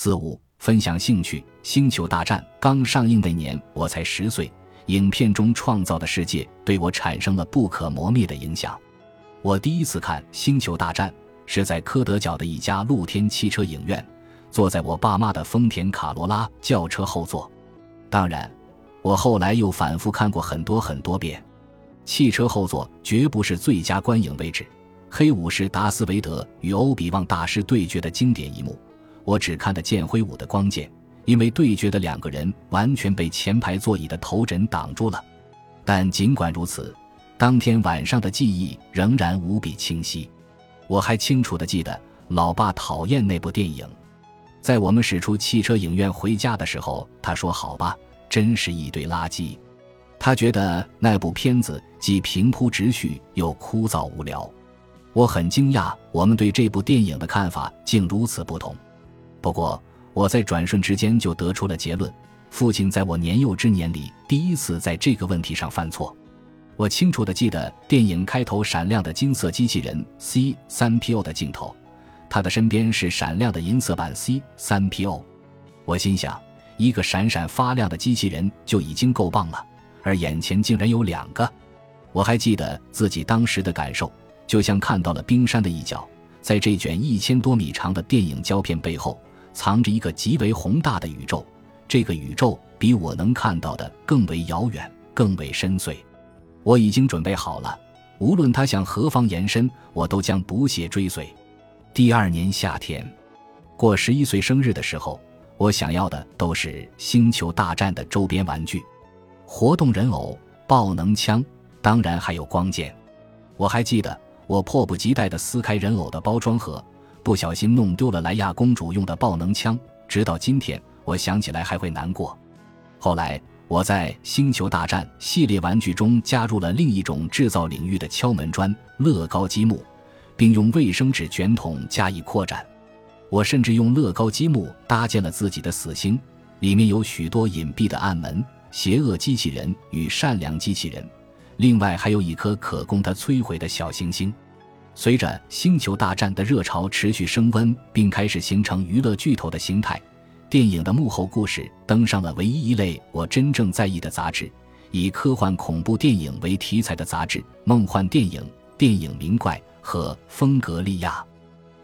四五分享兴趣，《星球大战》刚上映那年，我才十岁。影片中创造的世界对我产生了不可磨灭的影响。我第一次看《星球大战》是在科德角的一家露天汽车影院，坐在我爸妈的丰田卡罗拉轿车后座。当然，我后来又反复看过很多很多遍。汽车后座绝不是最佳观影位置。黑武士达斯维德与欧比旺大师对决的经典一幕，我只看得见挥舞的光剑。因为对决的两个人完全被前排座椅的头枕挡住了，但尽管如此，当天晚上的记忆仍然无比清晰。我还清楚地记得，老爸讨厌那部电影。在我们驶出汽车影院回家的时候，他说：“好吧，真是一堆垃圾。”他觉得那部片子既平铺直叙又枯燥无聊。我很惊讶，我们对这部电影的看法竟如此不同。不过，我在转瞬之间就得出了结论：父亲在我年幼之年里第一次在这个问题上犯错。我清楚地记得电影开头闪亮的金色机器人 C 三 PO 的镜头，他的身边是闪亮的银色版 C 三 PO。我心想，一个闪闪发亮的机器人就已经够棒了，而眼前竟然有两个。我还记得自己当时的感受，就像看到了冰山的一角，在这卷一千多米长的电影胶片背后。藏着一个极为宏大的宇宙，这个宇宙比我能看到的更为遥远，更为深邃。我已经准备好了，无论它向何方延伸，我都将不懈追随。第二年夏天，过十一岁生日的时候，我想要的都是《星球大战》的周边玩具，活动人偶、爆能枪，当然还有光剑。我还记得，我迫不及待地撕开人偶的包装盒。不小心弄丢了莱娅公主用的爆能枪，直到今天，我想起来还会难过。后来，我在《星球大战》系列玩具中加入了另一种制造领域的敲门砖——乐高积木，并用卫生纸卷筒加以扩展。我甚至用乐高积木搭建了自己的死星，里面有许多隐蔽的暗门、邪恶机器人与善良机器人，另外还有一颗可供它摧毁的小行星。随着《星球大战》的热潮持续升温，并开始形成娱乐巨头的形态，电影的幕后故事登上了唯一一类我真正在意的杂志——以科幻恐怖电影为题材的杂志《梦幻电影》、《电影名怪》和《风格利亚》。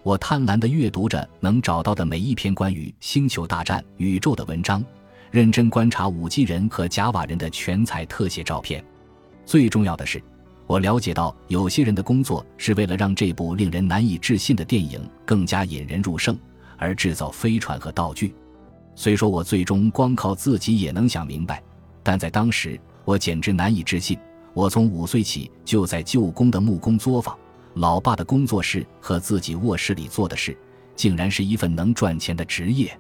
我贪婪地阅读着能找到的每一篇关于《星球大战》宇宙的文章，认真观察五 G 人和甲瓦人的全彩特写照片。最重要的是。我了解到，有些人的工作是为了让这部令人难以置信的电影更加引人入胜，而制造飞船和道具。虽说我最终光靠自己也能想明白，但在当时我简直难以置信。我从五岁起就在舅公的木工作坊、老爸的工作室和自己卧室里做的事，竟然是一份能赚钱的职业。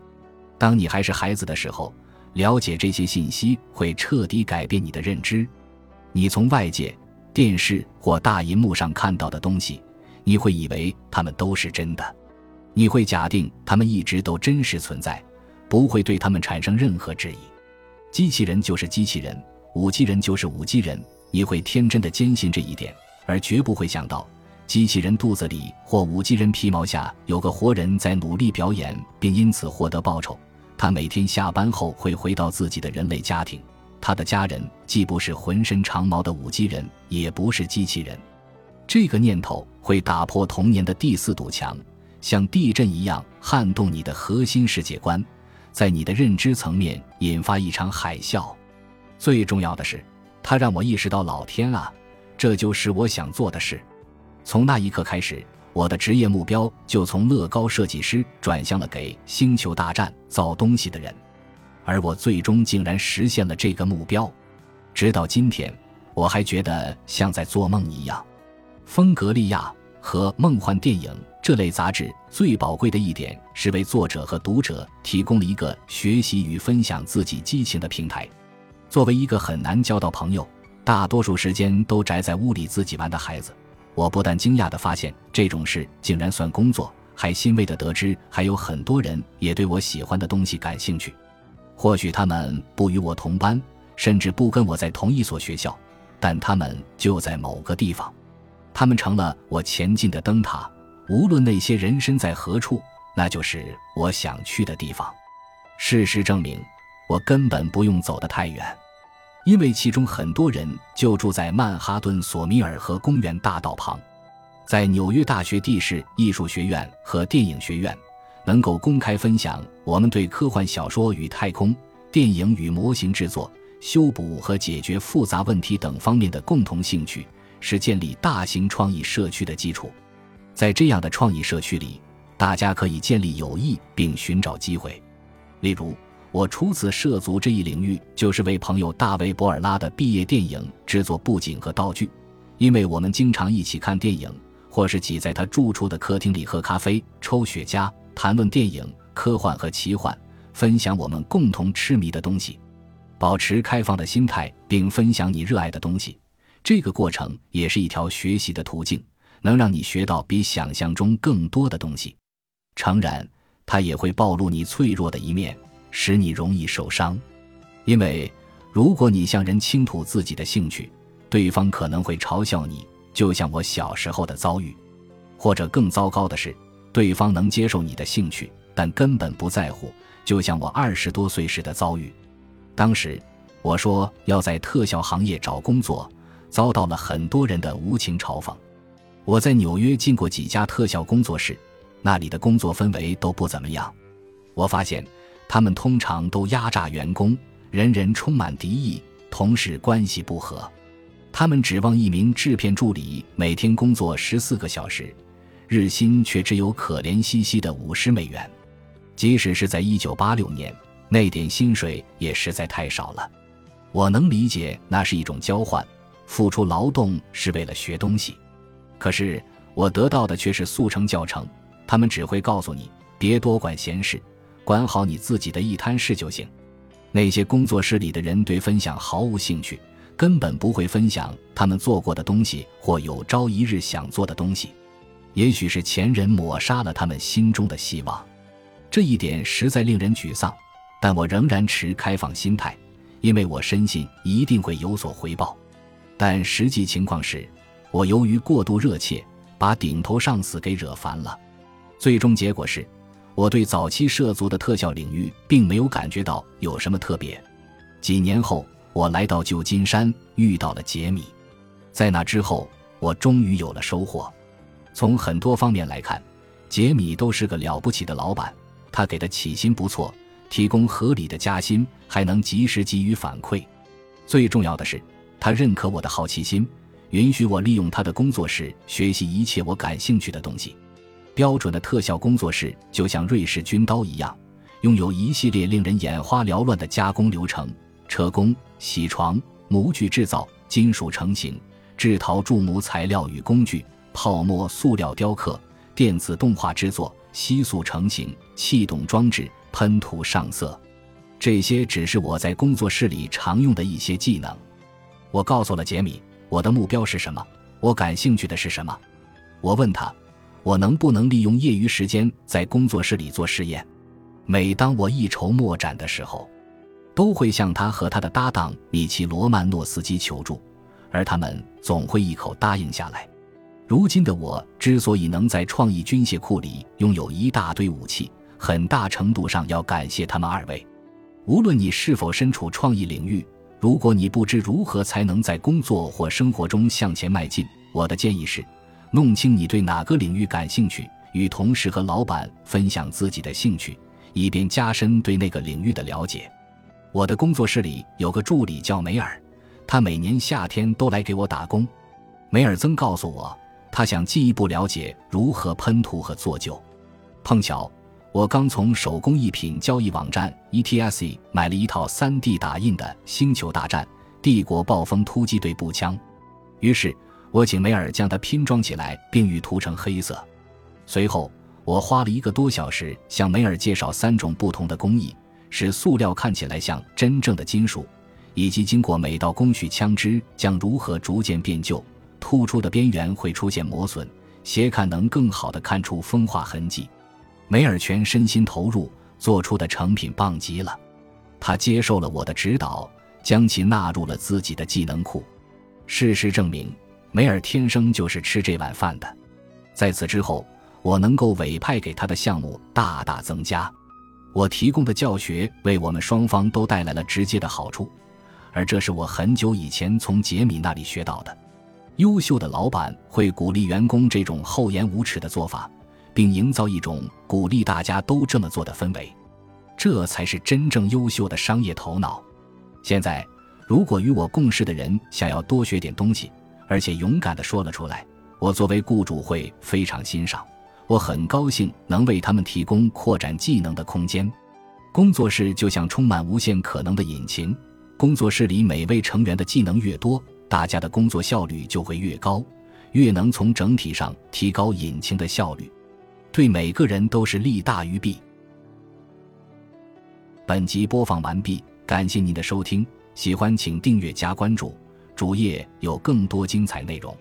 当你还是孩子的时候，了解这些信息会彻底改变你的认知。你从外界。电视或大银幕上看到的东西，你会以为它们都是真的，你会假定它们一直都真实存在，不会对它们产生任何质疑。机器人就是机器人，五 G 人就是五 G 人，你会天真的坚信这一点，而绝不会想到机器人肚子里或五 G 人皮毛下有个活人在努力表演，并因此获得报酬。他每天下班后会回到自己的人类家庭。他的家人既不是浑身长毛的五 G 人，也不是机器人。这个念头会打破童年的第四堵墙，像地震一样撼动你的核心世界观，在你的认知层面引发一场海啸。最重要的是，它让我意识到，老天啊，这就是我想做的事。从那一刻开始，我的职业目标就从乐高设计师转向了给星球大战造东西的人。而我最终竟然实现了这个目标，直到今天，我还觉得像在做梦一样。风格利亚和梦幻电影这类杂志最宝贵的一点是为作者和读者提供了一个学习与分享自己激情的平台。作为一个很难交到朋友、大多数时间都宅在屋里自己玩的孩子，我不但惊讶地发现这种事竟然算工作，还欣慰地得知还有很多人也对我喜欢的东西感兴趣。或许他们不与我同班，甚至不跟我在同一所学校，但他们就在某个地方，他们成了我前进的灯塔。无论那些人身在何处，那就是我想去的地方。事实证明，我根本不用走得太远，因为其中很多人就住在曼哈顿索米尔河公园大道旁。在纽约大学地势艺术学院和电影学院，能够公开分享我们对科幻小说与太空电影与模型制作、修补和解决复杂问题等方面的共同兴趣，是建立大型创意社区的基础。在这样的创意社区里，大家可以建立友谊并寻找机会。例如，我初次涉足这一领域，就是为朋友大卫·博尔拉的毕业电影制作布景和道具，因为我们经常一起看电影。或是挤在他住处的客厅里喝咖啡、抽雪茄，谈论电影、科幻和奇幻，分享我们共同痴迷的东西，保持开放的心态，并分享你热爱的东西。这个过程也是一条学习的途径，能让你学到比想象中更多的东西。诚然，它也会暴露你脆弱的一面，使你容易受伤。因为如果你向人倾吐自己的兴趣，对方可能会嘲笑你。就像我小时候的遭遇，或者更糟糕的是，对方能接受你的兴趣，但根本不在乎。就像我二十多岁时的遭遇，当时我说要在特效行业找工作，遭到了很多人的无情嘲讽。我在纽约进过几家特效工作室，那里的工作氛围都不怎么样。我发现他们通常都压榨员工，人人充满敌意，同事关系不和。他们指望一名制片助理每天工作十四个小时，日薪却只有可怜兮兮的五十美元。即使是在一九八六年，那点薪水也实在太少了。我能理解那是一种交换，付出劳动是为了学东西。可是我得到的却是速成教程。他们只会告诉你别多管闲事，管好你自己的一摊事就行。那些工作室里的人对分享毫无兴趣。根本不会分享他们做过的东西或有朝一日想做的东西，也许是前人抹杀了他们心中的希望，这一点实在令人沮丧。但我仍然持开放心态，因为我深信一定会有所回报。但实际情况是，我由于过度热切，把顶头上司给惹烦了。最终结果是，我对早期涉足的特效领域并没有感觉到有什么特别。几年后。我来到旧金山，遇到了杰米。在那之后，我终于有了收获。从很多方面来看，杰米都是个了不起的老板。他给的起薪不错，提供合理的加薪，还能及时给予反馈。最重要的是，他认可我的好奇心，允许我利用他的工作室学习一切我感兴趣的东西。标准的特效工作室就像瑞士军刀一样，拥有一系列令人眼花缭乱的加工流程。车工、铣床、模具制造、金属成型、制陶铸模材料与工具、泡沫塑料雕刻、电子动画制作、吸塑成型、气动装置、喷涂上色，这些只是我在工作室里常用的一些技能。我告诉了杰米我的目标是什么，我感兴趣的是什么。我问他，我能不能利用业余时间在工作室里做实验。每当我一筹莫展的时候。都会向他和他的搭档米奇·罗曼诺斯基求助，而他们总会一口答应下来。如今的我之所以能在创意军械库里拥有一大堆武器，很大程度上要感谢他们二位。无论你是否身处创意领域，如果你不知如何才能在工作或生活中向前迈进，我的建议是：弄清你对哪个领域感兴趣，与同事和老板分享自己的兴趣，以便加深对那个领域的了解。我的工作室里有个助理叫梅尔，他每年夏天都来给我打工。梅尔曾告诉我，他想进一步了解如何喷涂和做旧。碰巧，我刚从手工艺品交易网站 ETSE 买了一套 3D 打印的《星球大战：帝国暴风突击队》步枪，于是我请梅尔将它拼装起来，并欲涂成黑色。随后，我花了一个多小时向梅尔介绍三种不同的工艺。使塑料看起来像真正的金属，以及经过每道工序枪支将如何逐渐变旧，突出的边缘会出现磨损，斜看能更好的看出风化痕迹。梅尔全身心投入，做出的成品棒极了。他接受了我的指导，将其纳入了自己的技能库。事实证明，梅尔天生就是吃这碗饭的。在此之后，我能够委派给他的项目大大增加。我提供的教学为我们双方都带来了直接的好处，而这是我很久以前从杰米那里学到的。优秀的老板会鼓励员工这种厚颜无耻的做法，并营造一种鼓励大家都这么做的氛围，这才是真正优秀的商业头脑。现在，如果与我共事的人想要多学点东西，而且勇敢地说了出来，我作为雇主会非常欣赏。我很高兴能为他们提供扩展技能的空间。工作室就像充满无限可能的引擎，工作室里每位成员的技能越多，大家的工作效率就会越高，越能从整体上提高引擎的效率，对每个人都是利大于弊。本集播放完毕，感谢您的收听，喜欢请订阅加关注，主页有更多精彩内容。